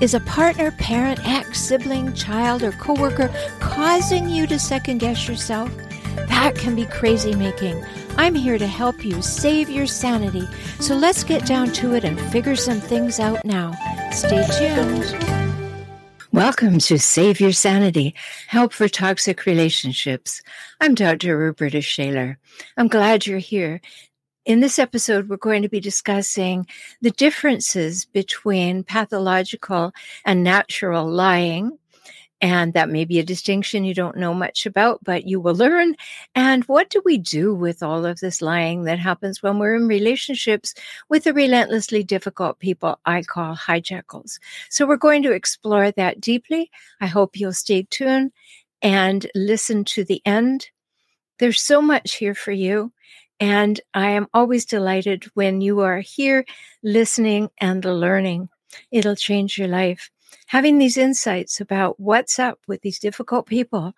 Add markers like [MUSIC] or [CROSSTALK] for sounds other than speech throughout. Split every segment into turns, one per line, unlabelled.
Is a partner, parent, ex, sibling, child, or coworker causing you to second guess yourself? That can be crazy making. I'm here to help you save your sanity. So let's get down to it and figure some things out now. Stay tuned. Welcome to Save Your Sanity Help for Toxic Relationships. I'm Dr. Roberta Shaler. I'm glad you're here. In this episode, we're going to be discussing the differences between pathological and natural lying. And that may be a distinction you don't know much about, but you will learn. And what do we do with all of this lying that happens when we're in relationships with the relentlessly difficult people I call hijackals? So we're going to explore that deeply. I hope you'll stay tuned and listen to the end. There's so much here for you. And I am always delighted when you are here listening and learning. It'll change your life. Having these insights about what's up with these difficult people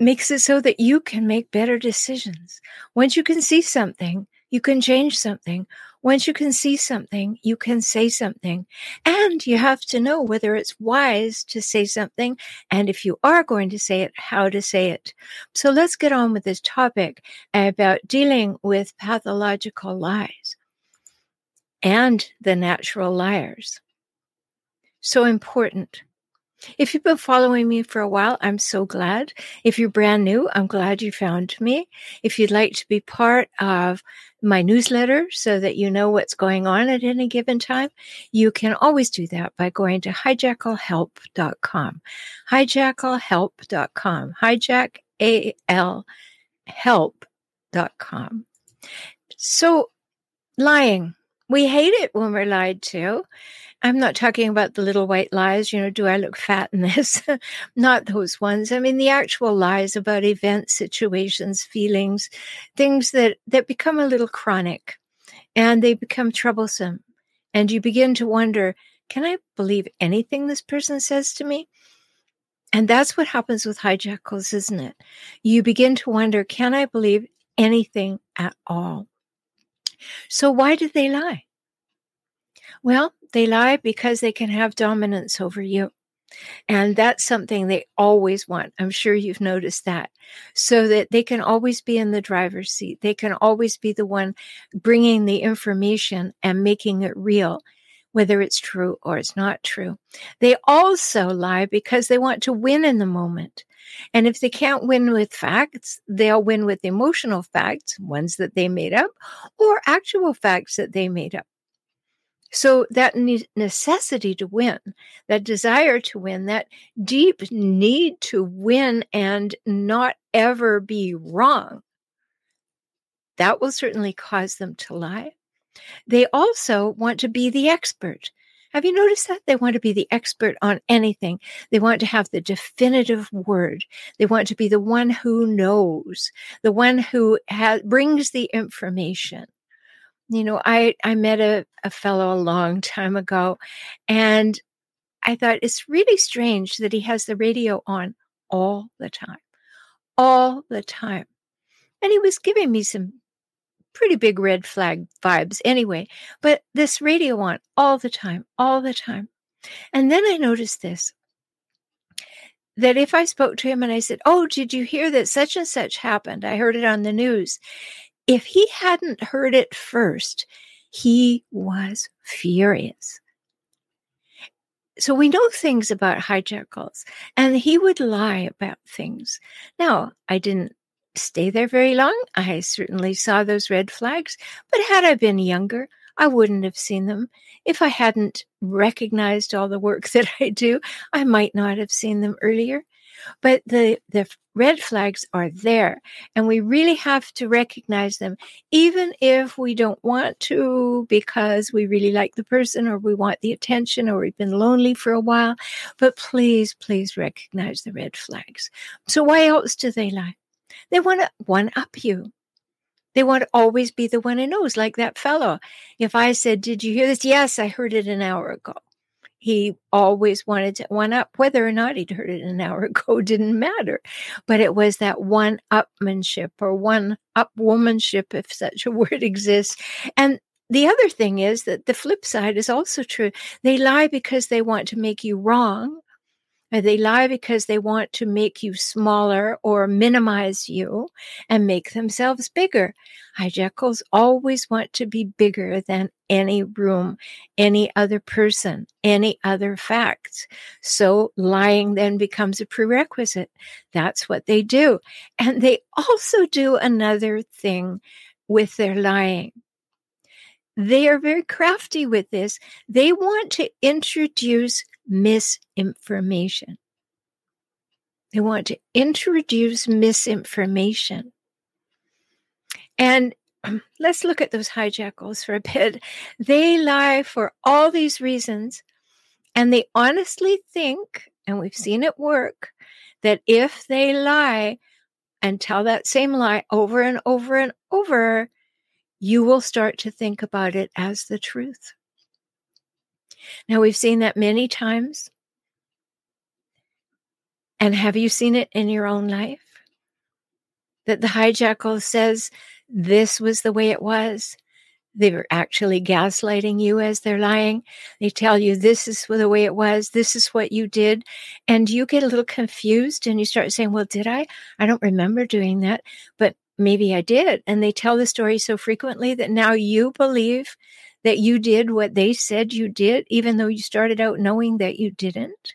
makes it so that you can make better decisions. Once you can see something, you can change something. Once you can see something, you can say something. And you have to know whether it's wise to say something. And if you are going to say it, how to say it. So let's get on with this topic about dealing with pathological lies and the natural liars. So important. If you've been following me for a while, I'm so glad. If you're brand new, I'm glad you found me. If you'd like to be part of my newsletter so that you know what's going on at any given time, you can always do that by going to hijackalhelp.com. Hijackalhelp.com. Hijack A L help.com. So lying. We hate it when we're lied to. I'm not talking about the little white lies, you know, do I look fat in this? [LAUGHS] not those ones. I mean the actual lies about events, situations, feelings, things that that become a little chronic and they become troublesome. And you begin to wonder, can I believe anything this person says to me? And that's what happens with hijackals, isn't it? You begin to wonder, can I believe anything at all? So why do they lie? Well, they lie because they can have dominance over you. And that's something they always want. I'm sure you've noticed that. So that they can always be in the driver's seat. They can always be the one bringing the information and making it real, whether it's true or it's not true. They also lie because they want to win in the moment. And if they can't win with facts, they'll win with emotional facts, ones that they made up, or actual facts that they made up. So that necessity to win, that desire to win, that deep need to win and not ever be wrong, that will certainly cause them to lie. They also want to be the expert. Have you noticed that? They want to be the expert on anything. They want to have the definitive word. They want to be the one who knows, the one who brings the information you know, I, I met a, a fellow a long time ago and I thought it's really strange that he has the radio on all the time, all the time. And he was giving me some pretty big red flag vibes anyway, but this radio on all the time, all the time. And then I noticed this that if I spoke to him and I said, Oh, did you hear that such and such happened? I heard it on the news if he hadn't heard it first, he was furious. So we know things about hijackals, and he would lie about things. Now, I didn't stay there very long. I certainly saw those red flags, but had I been younger, I wouldn't have seen them. If I hadn't recognized all the work [LAUGHS] that I do, I might not have seen them earlier. But the, the red flags are there and we really have to recognize them, even if we don't want to because we really like the person or we want the attention or we've been lonely for a while. But please, please recognize the red flags. So why else do they lie? They want to one up you. They want to always be the one who knows, like that fellow. If I said, Did you hear this? Yes, I heard it an hour ago. He always wanted to one up, whether or not he'd heard it an hour [LAUGHS] ago didn't matter. But it was that one upmanship or one up womanship, if such a [LAUGHS] word exists. And the other thing is that the flip side is also true. They lie because they want to make you wrong Uh, they lie because they want to make you smaller or minimize you and make themselves bigger. Hijackals always want to be bigger than any room, any other person, any other facts. So lying then becomes a prerequisite. That's what they do. And they also do another thing with their lying. They are very crafty with this. They want to introduce misinformation. They want to introduce misinformation. And [CLEARS THROAT] let's look at those hijackals for a bit. They lie for all these reasons, and they honestly think, and we've seen it work, that if they lie and tell that same lie over and over and over, you will start to think about it as the truth. Now, we've seen that many times. And have you seen it in your own life? That the hijackal says this was the way it was. They were actually gaslighting you as they're lying. They tell you this is the way it was. This is what you did. And you get a little confused and you start saying, well, did I? I don't remember doing that, but maybe I did. And they tell the story so frequently that now you believe that you did what they said you did, even though you started out knowing that you didn't.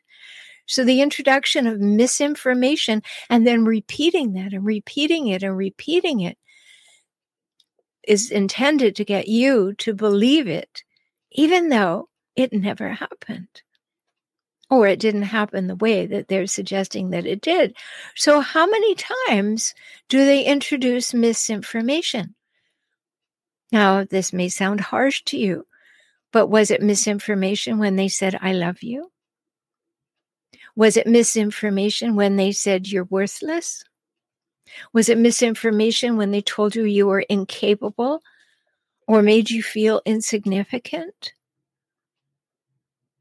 So the introduction of misinformation and then repeating that and repeating it and repeating it is intended to get you to believe it, even though it never happened. Or it didn't happen the way that they're suggesting that it did. So, how many times do they introduce misinformation? Now, this may sound harsh to you, but was it misinformation when they said, I love you? Was it misinformation when they said you're worthless? Was it misinformation when they told you you were incapable or made you feel insignificant?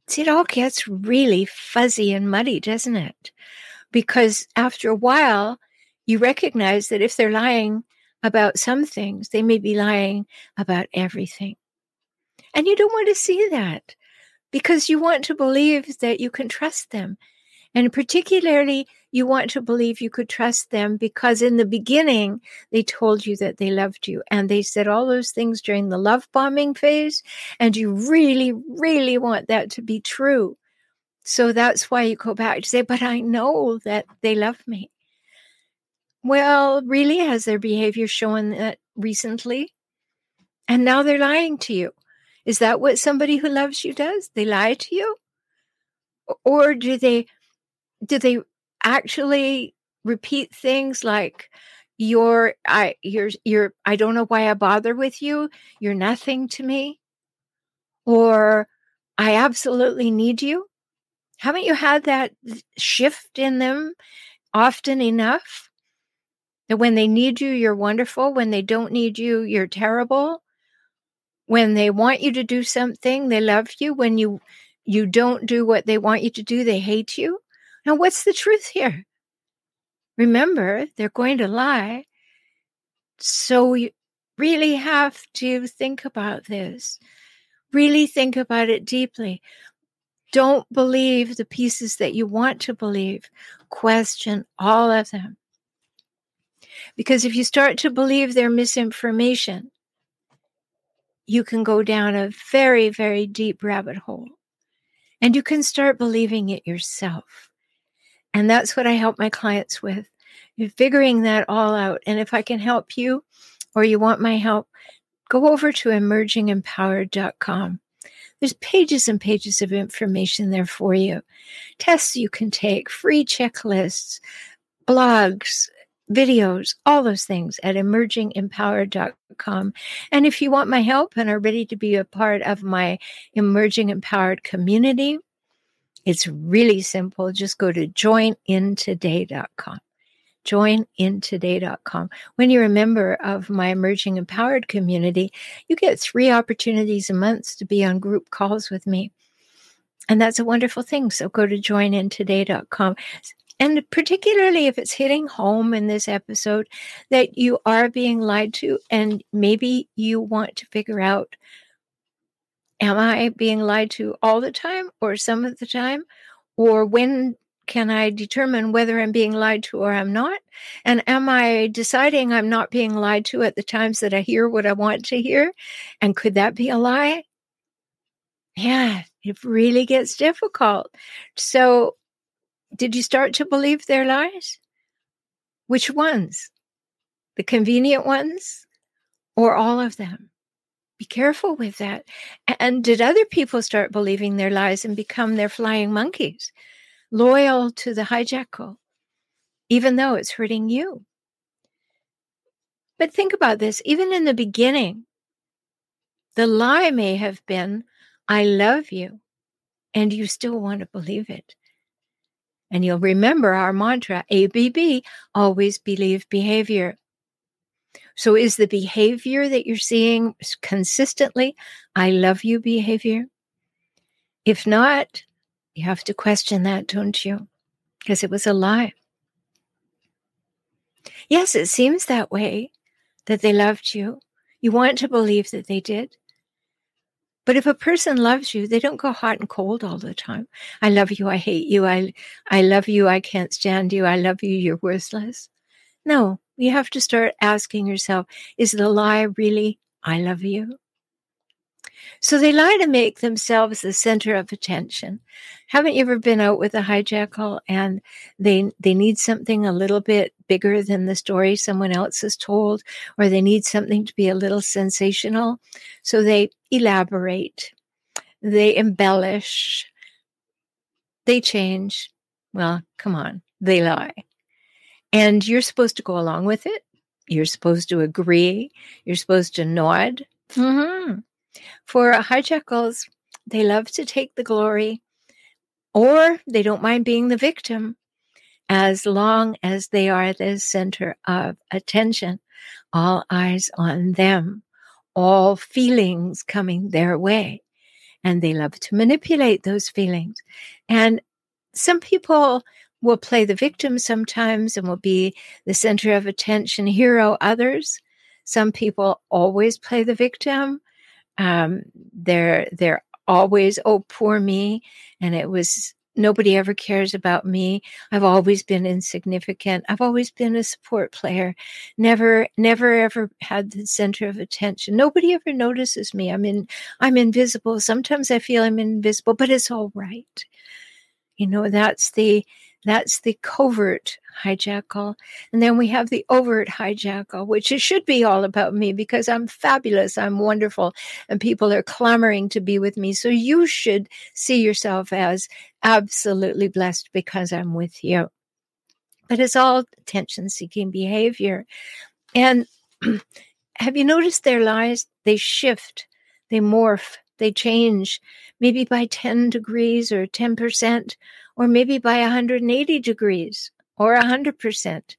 See, it all gets really fuzzy and muddy, doesn't it? Because after a while, you recognize that if they're lying, about some things, they may be lying about everything. And you don't want to see that because you want to believe that you can trust them. And particularly, you want to believe you could trust them because in the beginning, they told you that they loved you and they said all those things during the love bombing phase. And you really, really want that to be true. So that's why you go back to say, but I know that they love me. Well, really, has their behavior shown that recently? And now they're lying to you. Is that what somebody who loves you does? They lie to you? Or do they do they actually repeat things like you're I you're you're I don't know why I bother with you. You're nothing to me. Or I absolutely need you. Haven't you had that shift in them often enough? That when they need you, you're wonderful. When they don't need you, you're terrible. When they want you to do something, they love you. When you you don't do what they want you to do, they hate you. Now, what's the truth here? Remember, they're going to lie. So you really have to think about this. Really think about it deeply. Don't believe the pieces that you want to believe. Question all of them. Because if you start to believe their misinformation, you can go down a very, very deep rabbit hole. And you can start believing it yourself. And that's what I help my clients with, figuring that all out. And if I can help you or you want my help, go over to emergingempowered.com. There's pages and pages of information there for you. Tests you can take, free checklists, blogs, videos, all those things at emergingempowered.com. And if you want my help and are ready to be a part of my Emerging Empowered community, it's really simple. Just go to joinintoday.com. Joinintoday.com. When you're a member of my Emerging Empowered community, you get three opportunities a month to be on group calls with me. And that's a wonderful thing. So go to joinintoday.com. And particularly if it's hitting home in this episode that you are being lied to, and maybe you want to figure out am I being lied to all the time or some of the time? Or when can I determine whether I'm being lied to or I'm not? And am I deciding I'm not being lied to at the times that I hear what I want to hear? And could that be a lie? Yeah, it really gets difficult. So, did you start to believe their lies? Which ones? The convenient ones or all of them? Be careful with that. And did other people start believing their lies and become their flying monkeys, loyal to the hijackal, even though it's hurting you? But think about this even in the beginning, the lie may have been, I love you, and you still want to believe it. And you'll remember our mantra ABB, always believe behavior. So, is the behavior that you're seeing consistently I love you behavior? If not, you have to question that, don't you? Because it was a lie. Yes, it seems that way that they loved you. You want to believe that they did. But if a person loves you, they don't go hot and cold all the time. I love you. I hate you. I, I love you. I can't stand you. I love you. You're worthless. No, you have to start asking yourself, is the lie really, I love you? So they lie to make themselves the center of attention. Haven't you ever been out with a hijackal and they they need something a little bit bigger than the story someone else has told, or they need something to be a little sensational? So they elaborate, they embellish, they change. Well, come on, they lie. And you're supposed to go along with it. You're supposed to agree. You're supposed to nod. Mm-hmm. For hijackals, they love to take the glory or they don't mind being the victim as long as they are the center of attention, all eyes on them, all feelings coming their way. And they love to manipulate those feelings. And some people will play the victim sometimes and will be the center of attention, hero others. Some people always play the victim. Um, they're they're always oh poor me, and it was nobody ever cares about me. I've always been insignificant. I've always been a support player. Never never ever had the center of attention. Nobody ever notices me. I'm in I'm invisible. Sometimes I feel I'm invisible, but it's all right. You know, that's the that's the covert hijackal. And then we have the overt hijackal, which it should be all about me because I'm fabulous, I'm wonderful, and people are clamoring to be with me. So you should see yourself as absolutely blessed because I'm with you. But it's all attention seeking behavior. And [CLEARS THROAT] have you noticed their lies? They shift, they morph, they change, maybe by 10 degrees or 10% or maybe by 180 degrees or 100%,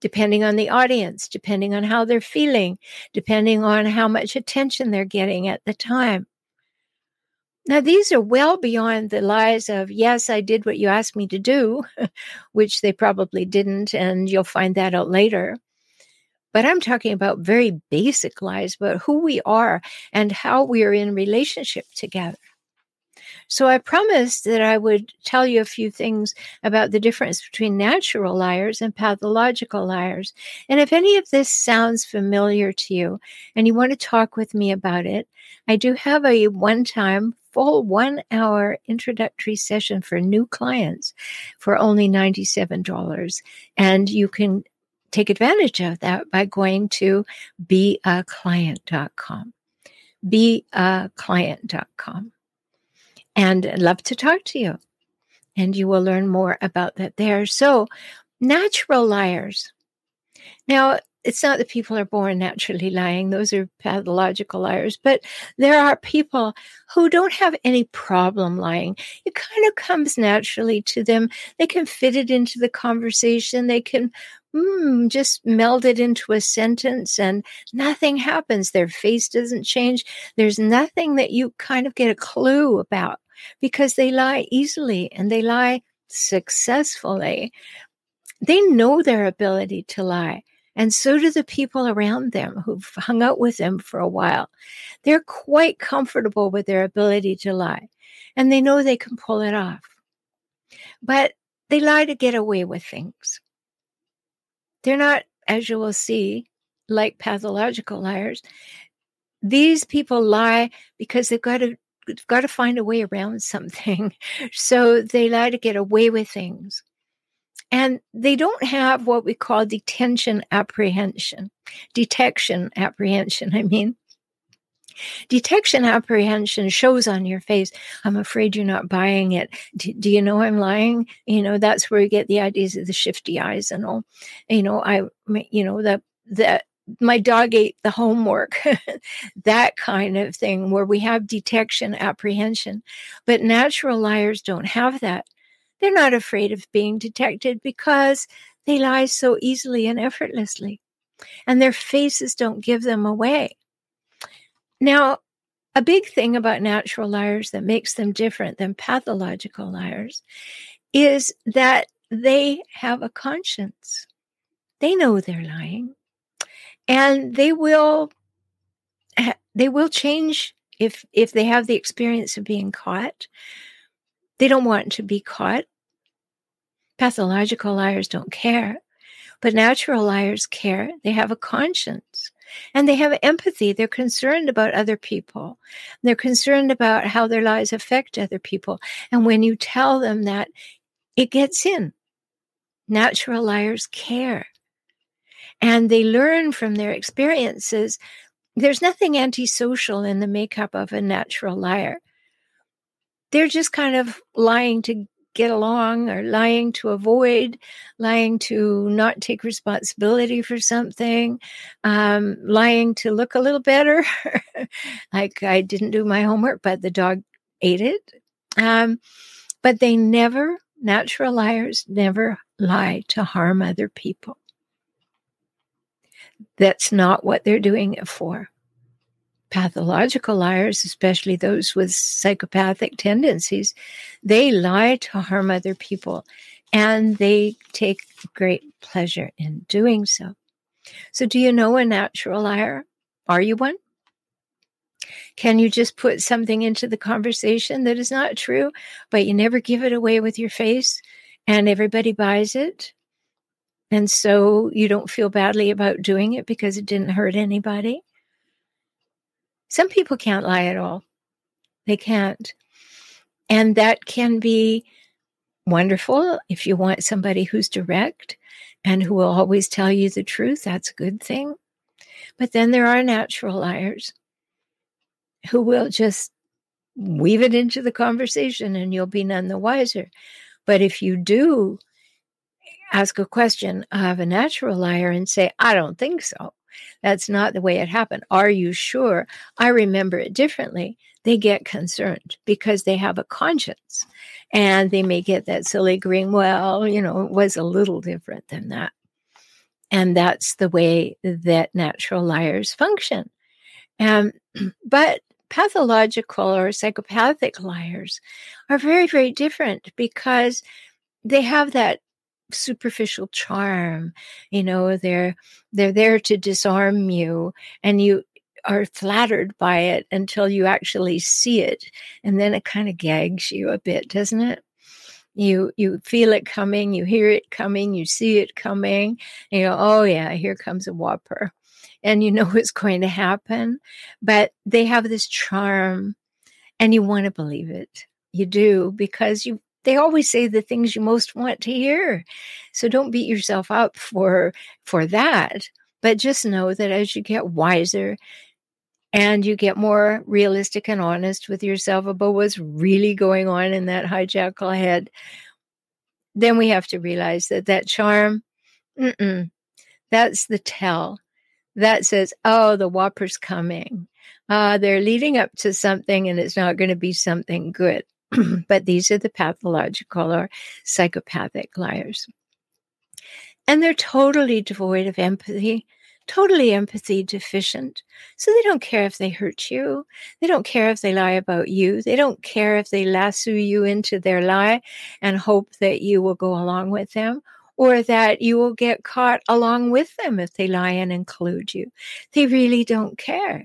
depending on the audience, depending on how they're feeling, depending on how much attention they're getting at the time. Now, these are well beyond the lies of, yes, I did what you asked me to do, [LAUGHS] which they probably didn't, and you'll find that out later. But I'm talking about very basic lies about who we are and how we are in relationship together. So I promised that I would tell you a few things about the difference between natural liars and pathological liars. And if any of this sounds familiar to you and you want to talk with me about it, I do have a one time full one hour introductory session for new clients for only $97. And you can take advantage of that by going to beaclient.com. Beaclient.com. And love to talk to you. And you will learn more about that there. So, natural liars. Now, it's not that people are born naturally lying, those are pathological liars, but there are people who don't have any problem lying. It kind of comes naturally to them. They can fit it into the conversation, they can mm, just meld it into a sentence and nothing happens. Their face doesn't change. There's nothing that you kind of get a clue about because they lie easily and they lie successfully. They know their ability to lie. And so do the people around them who've hung out with them for a while. They're quite comfortable with their ability to lie and they know they can pull it off. But they lie to get away with things. They're not, as you will see, like pathological liars. These people lie because they've got to they've got to find a way around [LAUGHS] something. So they lie to get away with things. And they don't have what we call detention apprehension, detection apprehension. [LAUGHS] I mean, detection apprehension shows on your face, I'm afraid you're not buying it. Do, do, you know I'm lying? You know, that's where you get the ideas of the shifty eyes and all. You know, I, you know, that, that, my dog ate the homework, [LAUGHS] that kind of thing, where we have detection apprehension. But natural liars don't have that. They're not afraid of being detected because they lie so easily and effortlessly, and their faces don't give them away. Now, a big thing about natural liars that makes them different than pathological liars is that they have a conscience. They know they're lying and they will they will change if if they have the experience of being caught. They don't want to be caught. Pathological liars don't care, but natural liars care. They have a conscience and they have empathy. They're concerned about other people. They're concerned about how their lives affect other people. And when you tell them that, it gets in. Natural liars care. And they learn from their experiences. There's nothing antisocial in the makeup of a natural liar. They're just kind of lying to get along or lying to avoid, lying to not take responsibility for something, um, lying to look a little better, [LAUGHS] like I didn't do my homework, but the dog ate it. Um, but they never, natural liars never lie to harm other people. That's not what they're doing it for pathological liars, especially those with psychopathic tendencies, they lie to harm other people and they take great pleasure in doing so. So, do you know a natural liar? Are you one? Can you just put something into the conversation that is not true, but you never give it away with your face and everybody buys it? And so you don't feel badly about doing it because it didn't hurt anybody? Some people can't lie at all. They can't. And that can be wonderful if you want somebody who's direct and who will always tell you the truth. That's a good thing. But then there are natural liars who will just weave it into the conversation and you'll be none the wiser. But if you do ask a question of a natural liar and say, I don't think so, that's not the way it happened. Are you sure? I remember it differently. They get concerned because they have a conscience and they may get that silly green, well, you know, it was a little different than that. And that's the way that natural liars function. Um, [CLEARS THROAT] but pathological or psychopathic liars are very, very different because they have that superficial charm you know they're they're there to disarm you and you are flattered by it until you actually see it and then it kind of gags you a bit doesn't it? You you feel it coming you hear it coming you see it coming you go oh yeah here comes a whopper and you know [LAUGHS] what's going to happen but they have this charm and you want to believe it. You do because you They always say the things you most want to hear. So don't beat yourself up for for that, but just know that as you get wiser and you get more realistic and honest with yourself about what's really going on in that hijackal head, then we have to realize that that charm, that's the tell. That says, oh, the whopper's coming. Uh, they're leading up to something and it's not going to be something good. [CLEARS THROAT] but these are the pathological or psychopathic liars. And they're totally devoid of empathy, totally empathy deficient. So they don't care if they hurt you. They don't care if they lie about you. They don't care if they lasso you into their lie and hope that you will go along with them or that you will get caught along with them if they lie and include you. They really don't care.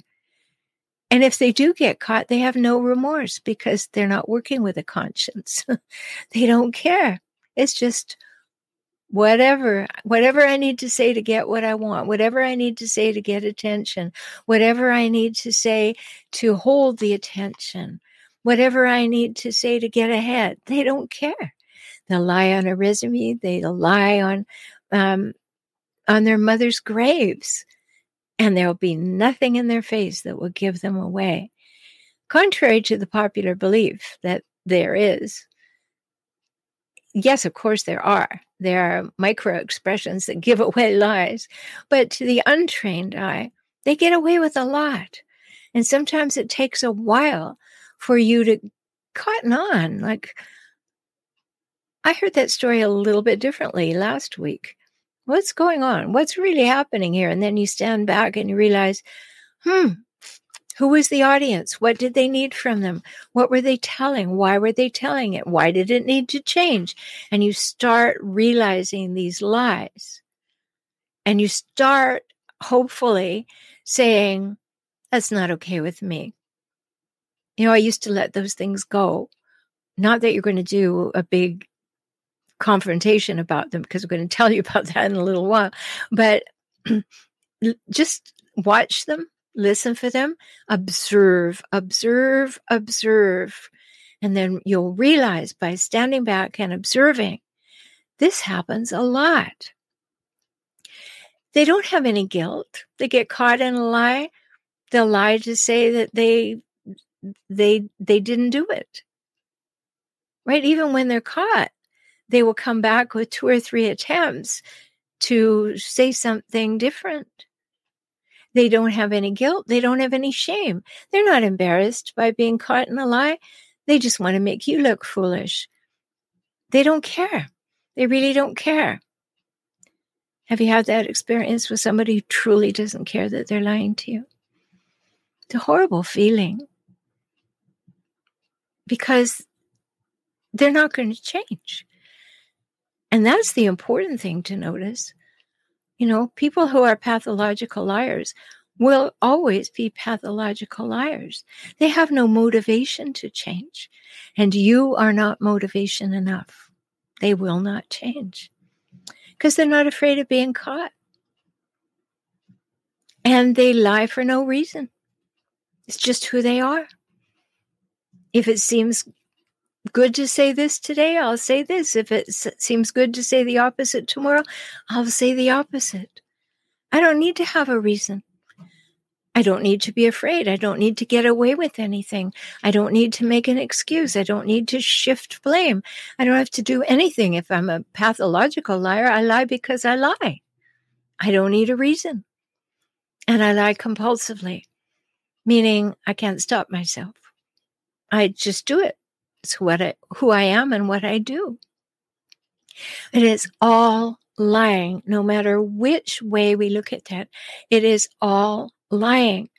And if they do get caught, they have no remorse because they're not working with a conscience. [LAUGHS] they don't care. It's just whatever whatever i need to say to get what i want whatever i need to say to get attention whatever i need to say to hold the attention whatever i need to say to get ahead they don't care they'll lie on a resume they'll lie on um, on their mother's graves and there'll be nothing in their face that will give them away. Contrary to the popular belief that there is, yes, of course, there are. There are micro expressions that give away [LAUGHS] lies, but to the untrained eye, they get away with a lot. And sometimes it takes a while for you to cotton on. Like, I heard that story a little bit differently last week what's going on? What's really happening here? And then you stand back and you realize, hmm, who was the audience? What did they need from them? What were they telling? Why were they telling it? Why did it need to change? And you start realizing these lies. And you start hopefully saying, that's not okay with me. You know, I used to let those things go. Not that you're going to do a big confrontation about them because we're going to tell you about that in a little while. But [CLEARS THROAT] just watch them, listen for them, observe, observe, observe. And then you'll realize by standing back and observing, this happens a lot. They don't have any guilt. They get caught in a lie. They'll lie to say that they they they didn't do it. Right? Even when they're caught, they will come back with two or three attempts to say something different. They don't have any guilt. They don't have any shame. They're not embarrassed by being caught in a lie. They just want to make you look foolish. They don't care. They really don't care. Have you had that experience with somebody who truly doesn't care that they're lying to you? It's a horrible feeling because they're not going to change. And that's the important thing to notice. You know, people who are pathological liars will always be pathological liars. They have no motivation to change. And you are not motivation enough. They will not change because they're not afraid of being caught. And they lie for no reason. It's just who they are. If it seems good to say this today, I'll say this. If it seems good to say the opposite tomorrow, I'll say the opposite. I don't need to have a reason. I don't need to be afraid. I don't need to get away with anything. I don't need to make an excuse. I don't need to shift blame. I don't have to do anything. If I'm a pathological liar, I lie because I lie. I don't need a reason. And I lie compulsively, meaning I can't stop myself. I just do it. It's what I, who I am and what I do. It is all lying, no matter which way we look at that. It is all lying.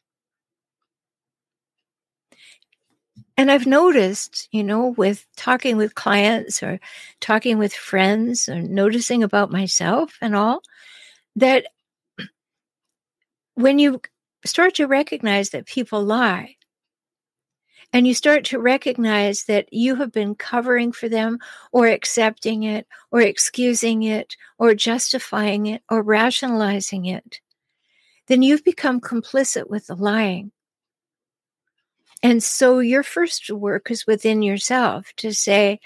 And I've noticed, you know, with talking with clients or talking with friends or noticing about myself and all, that [CLEARS THROAT] when you start to recognize that people lie, and you start to recognize that you have been covering for them or accepting it or excusing it or justifying it or rationalizing it, then you've become complicit with the lying. And so your first work is within yourself to say,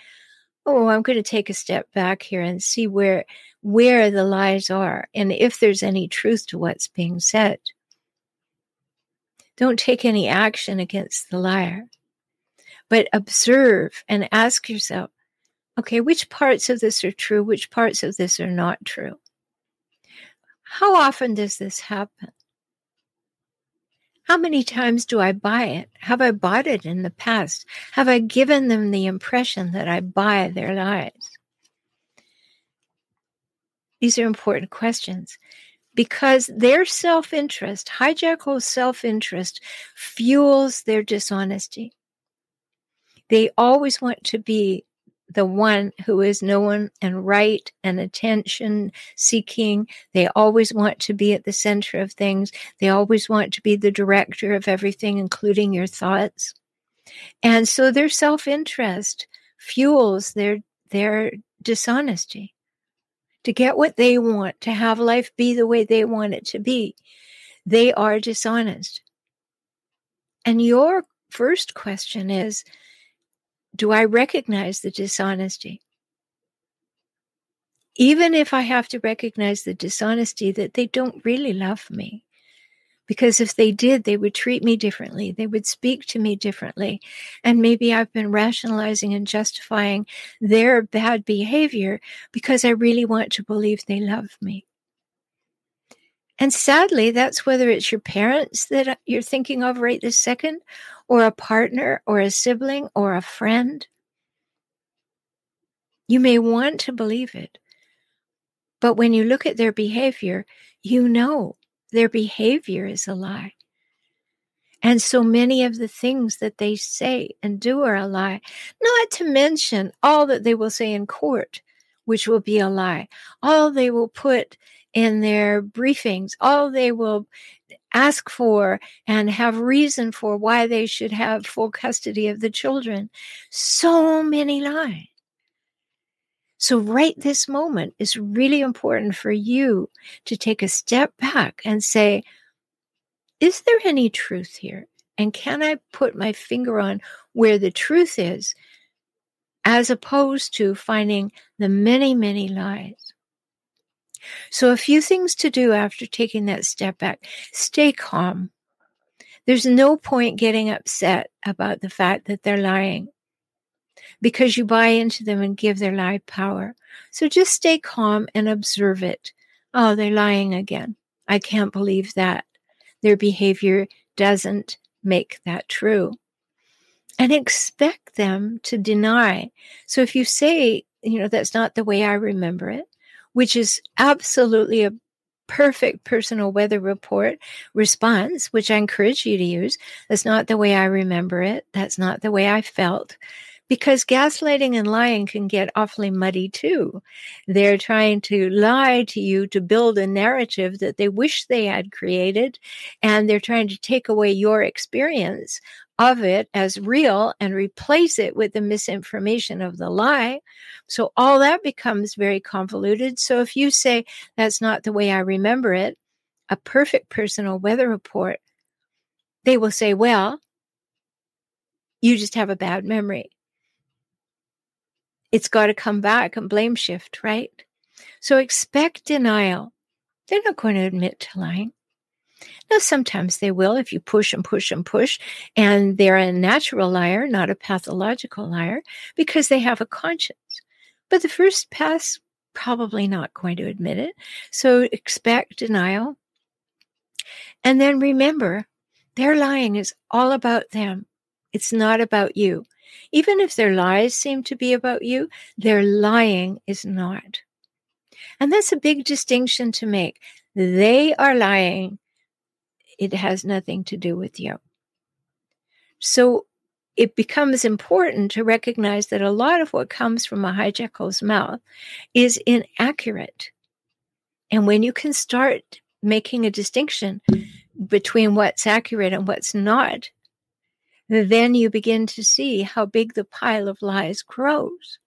oh, I'm going to take a step back here and see where where the lies are and if there's any truth to what's being said. Don't take any action against the liar, but observe and ask yourself, okay, which parts of this are true? Which parts of this are not true? How often does this happen? How many times do I buy it? Have I bought it in the past? Have I given them the impression that I buy their lies? These are important questions because their self interest, hijackal self interest, fuels their dishonesty. They always want to be the one who is known and right and attention seeking. They always want to be at the center of things. They always want to be the director of everything, including your thoughts. And so their self interest fuels their, their dishonesty to get what they want, to have life be the way they want it to be. They are dishonest. And your first question is do I recognize the dishonesty? Even if I have to recognize the dishonesty that they don't really love me. Because if they did, they would treat me differently. They would speak to me differently. And maybe I've been rationalizing and justifying their bad behavior because I really want to believe they love me. And sadly, that's whether it's your parents that uh, you're thinking of right this second, or a partner, or a sibling, or a friend. You may want to believe it, but when you look at their behavior, you know their behavior is a lie. And so many of the things that they say and do are a lie, not to mention all that they will say in court, which will be a lie, all they will put in their briefings, all they will ask for and have reason for why they should have full custody of the children. So many lies. So, right this moment is really important for you to take a step back and say, Is there any truth here? And can I put my finger on where the truth is, as opposed to finding the many, many lies? So, a few things to do after taking that step back stay calm. There's no point getting upset about the fact that they're lying because you buy into them and give their lie power. So just stay calm and observe it. Oh, they're lying again. I can't believe that. Their behavior doesn't make that true. And expect them to deny. So if you say, you know, that's not the way I remember it, which is absolutely a perfect personal weather report response, which I encourage you to use. That's not the way I remember it. That's not the way I felt. Because gaslighting and lying can get awfully muddy too. They're trying to lie to you to build a narrative that they wish they had created, and they're trying to take away your experience of it as real and replace it with the misinformation of the lie. So all that becomes very convoluted. So if you say, that's not the way I remember it, a perfect personal weather report, they will say, well, you just have a bad memory. It's got to come back and blame shift, right? So expect denial. They're not going to admit to lying. Now, sometimes they will if you push and push and push, and they're a natural liar, not a pathological liar, because they have a conscience. But the first pass, probably not going to admit it. So expect denial. And then remember, their lying is all about them. It's not about you. Even if their lies seem to be about you, their lying is not. And that's a big distinction to make. They are lying it has nothing to do with you. So it becomes important to recognize that a lot of what comes from a hijackal's mouth is inaccurate. And when you can start making a distinction between what's accurate and what's not, then you begin to see how big the pile of lies grows.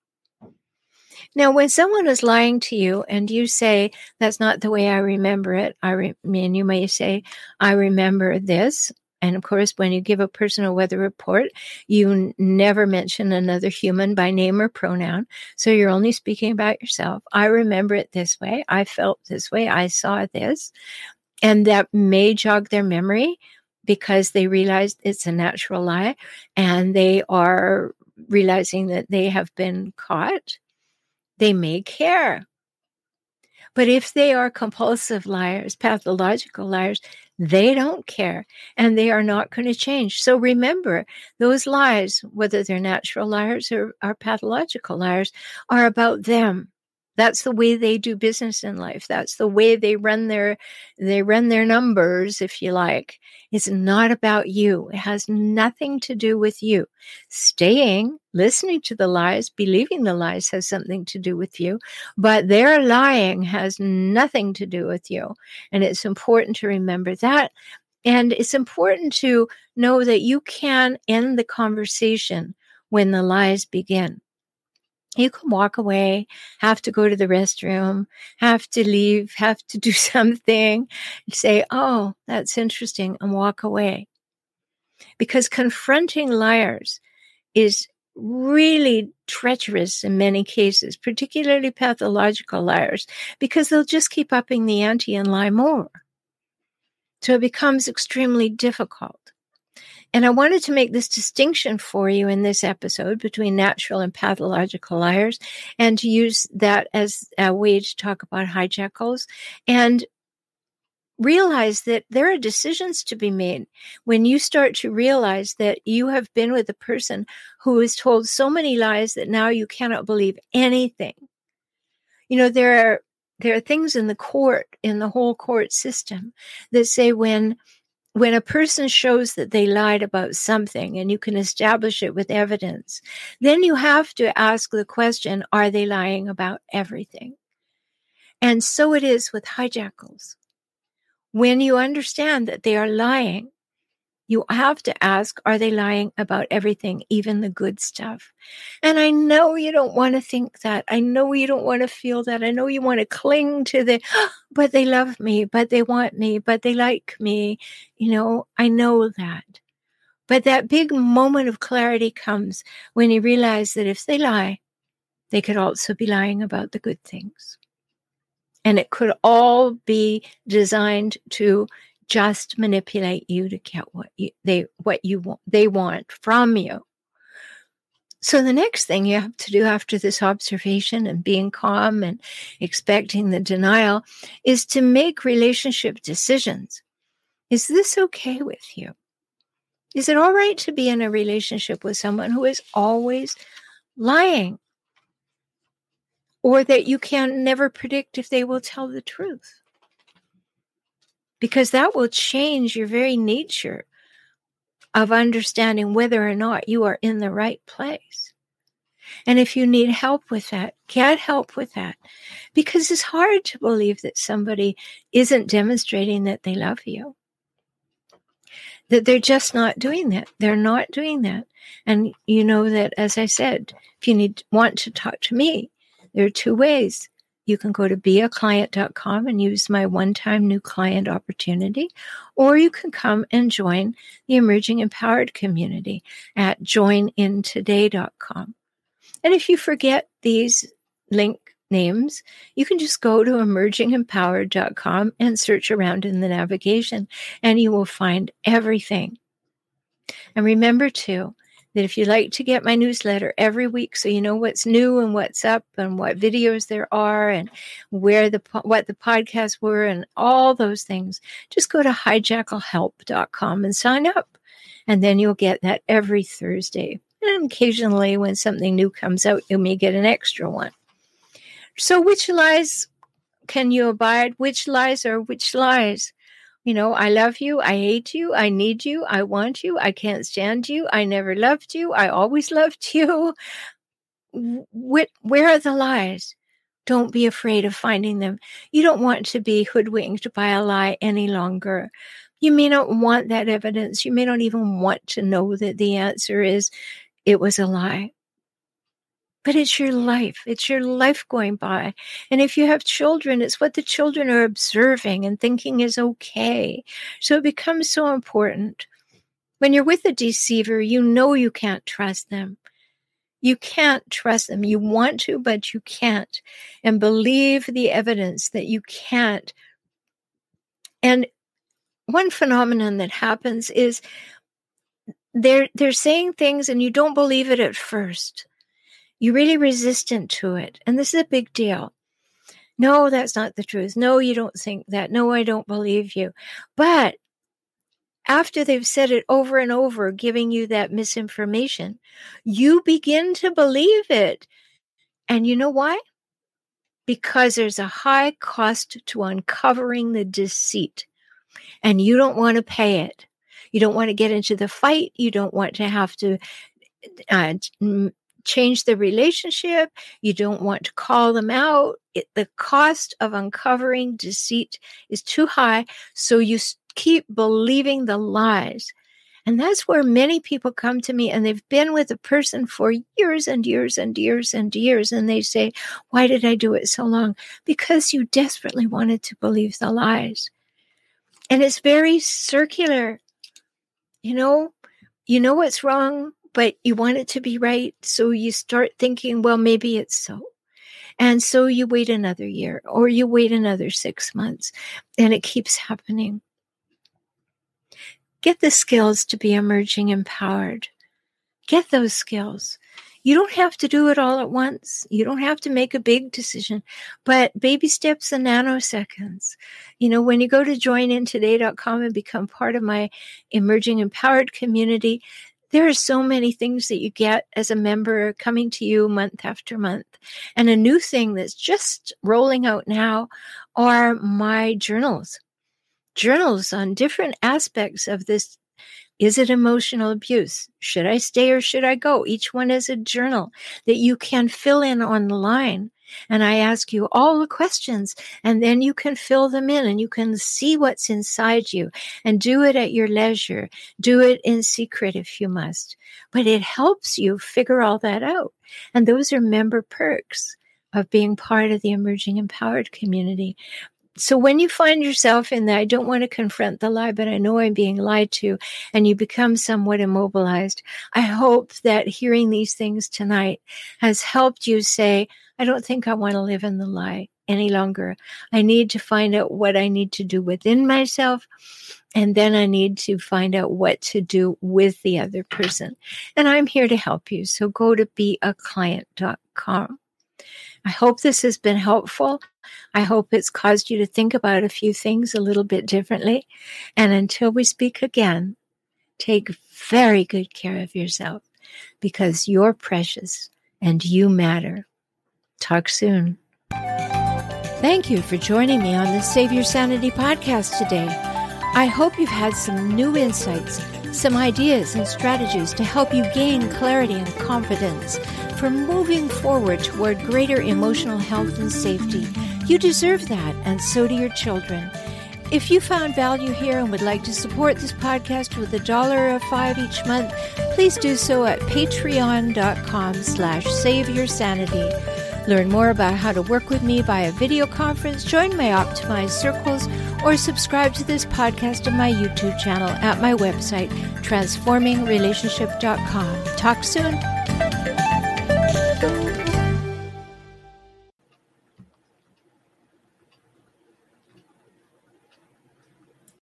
Now, when someone is lying to you and you say, that's not the way I remember it, I re- mean, you may say, I remember this, And of course, when you give a personal weather report, you n- never mention another human by name or pronoun. So you're only speaking about yourself. I remember it this way. I felt this way. I saw this. And that may jog their memory because they realize it's a natural lie and they are realizing that they have been caught. They may care. But if they are compulsive liars, pathological liars, they don't care and they are not going to change. So remember, those lies, whether they're natural liars or, or pathological liars, are about them. That's the way they do business in life. That's the way they run their they run their numbers, if you like. It's not about you. It has nothing to do with you. Staying, listening to the lies, believing the lies has something to do with you, but their lying has nothing to do with you. And it's important to remember that. And it's important to know that you can end the conversation when the lies begin you can walk away, have to go to the restroom, have to leave, have to do [LAUGHS] something, say, Oh, that's interesting, and walk away. Because confronting liars is really treacherous in many cases, particularly pathological liars, because they'll just keep upping the ante and lie more. So it becomes extremely difficult. And I wanted to make this distinction for you in this episode between natural and pathological liars and to use that as a way to talk about hijackals and realize that there are decisions to be made when you start to realize that you have been with a person who has told so many lies that now you cannot believe anything. You know, there are there are things in the court, in the whole court system, that say when when a person shows that they lied about something and you can establish it with evidence, then you have to ask the question are they lying about everything? And so it is with hijackals. When you understand that they are lying, you have to ask, are they lying about everything, even the good stuff? And I know you don't want to think that. I know you don't want to feel that. I know you want to cling to the, [GASPS] but they love me, but they want me, but they like me. You know, I know that. But that big moment of clarity comes when you realize that if they lie, they could also be lying about the good things. And it could all be designed to just manipulate you to get what you, they what you want they want from you. So the next thing you have to do after this observation and being calm and expecting the denial is to make relationship decisions. Is this okay with you? Is it all right to be in a relationship with someone who is always lying? Or that you can never predict if they will tell the truth? Because that will change your very nature of understanding whether or not you are in the right place. And if you need help with that, get help with that because it's hard to believe that somebody isn't demonstrating that they love you. That they're just not doing that. They're not doing that. And you know that, as I said, if you need want to talk to me, there are two ways you can go to beaclient.com and use my one time new client opportunity, or you can come and join the Emerging Empowered community at joinintoday.com. And if you forget these link names, you can just go to emergingempowered.com and search around in the navigation, and you will find everything. And remember, too, that if you like to get my newsletter every week so you know what's new and what's up and what videos there are and where the what the podcasts were and all those things just go to hijackalhelp.com and sign up. And then you'll get that every thursday. And occasionally when something new comes out you may get an extra one. So which lies can you abide? Which lies are which lies you know, I love you. I hate you. I need you. I want you. I can't stand you. I never loved you. I always [LAUGHS] loved you. Where, are the lies? Don't be afraid of finding them. You don't want to be hoodwinked by a lie any longer. You may not want that evidence. You may not even want to know that the answer is it was a lie but it's your life. It's your life going by. And if you have children, it's what the children are observing and thinking is okay. So it becomes so important When you're with a deceiver, you know you can't trust them. You can't trust them. You want to, but you can't. And believe the evidence that you can't. And one phenomenon that happens is they're they're saying things and you don't believe it at first. You're really resistant to it. And this is a big deal. No, that's not the truth. No, you don't think that. No, I don't believe you. But after they've said it over and over, giving you that misinformation, you begin to believe it. And you know why? Because there's a high cost to uncovering the deceit, and you don't want to pay it. You don't want to get into the fight. You don't want to have to uh, change the relationship. You don't want to call them out. It, the cost of uncovering deceit is too high. So you keep believing the lies. And that's where many people come to me and they've been with a person for years and years and years and years. And they say, Why did I do it so long? Because you desperately wanted to believe the lies. And it's very circular. You know, you know what's wrong, but you want it to be right. So you start thinking, well, maybe it's so. And so you wait another year or you wait another six months and it keeps happening. Get the skills to be emerging empowered. Get those skills. You don't have to do it all at once. You don't have to make a big decision, but baby steps and nanoseconds. You know, when you go to joinintoday.com and become part of my emerging empowered community, there are so many things that you get as a member coming to you month after month. And a new thing that's just rolling out now are my journals. Journals on different aspects of this is it emotional abuse? Should I stay or should I go? Each one is a journal that you can fill in online and I ask you all the questions, and then you can fill them in and you can see what's inside you and do it at your leisure. Do it in secret if you must. But it helps you figure all that out. And those are member perks of being part of the emerging empowered community so when you find yourself in that, I don't want to confront the lie, but I know I'm being lied to, and you become somewhat immobilized. I hope that hearing these things tonight has helped you say, I don't think I want to live in the lie any longer. I need to find out what I need to do within myself. And then I need to find out what to do with the other person. And I'm here to help you. So go to beaclient.com. I hope this has been helpful. I hope it's caused you to think about a few things a little bit differently. And until we speak again, take very good care of yourself because you're precious and you matter. Talk soon. Thank you for joining me on the Save Your Sanity podcast today. I hope you've had some new insights, some ideas and strategies to help you gain clarity and confidence for moving forward toward greater emotional health and safety. You deserve that, and so do your children. If you found value here and would like to support this podcast with a dollar or five each month, please do so at patreon.com slash save your sanity. Learn more about how to work with me via video conference, join my optimized circles, or subscribe to this podcast on my YouTube channel at my website, transformingrelationship.com. Talk soon.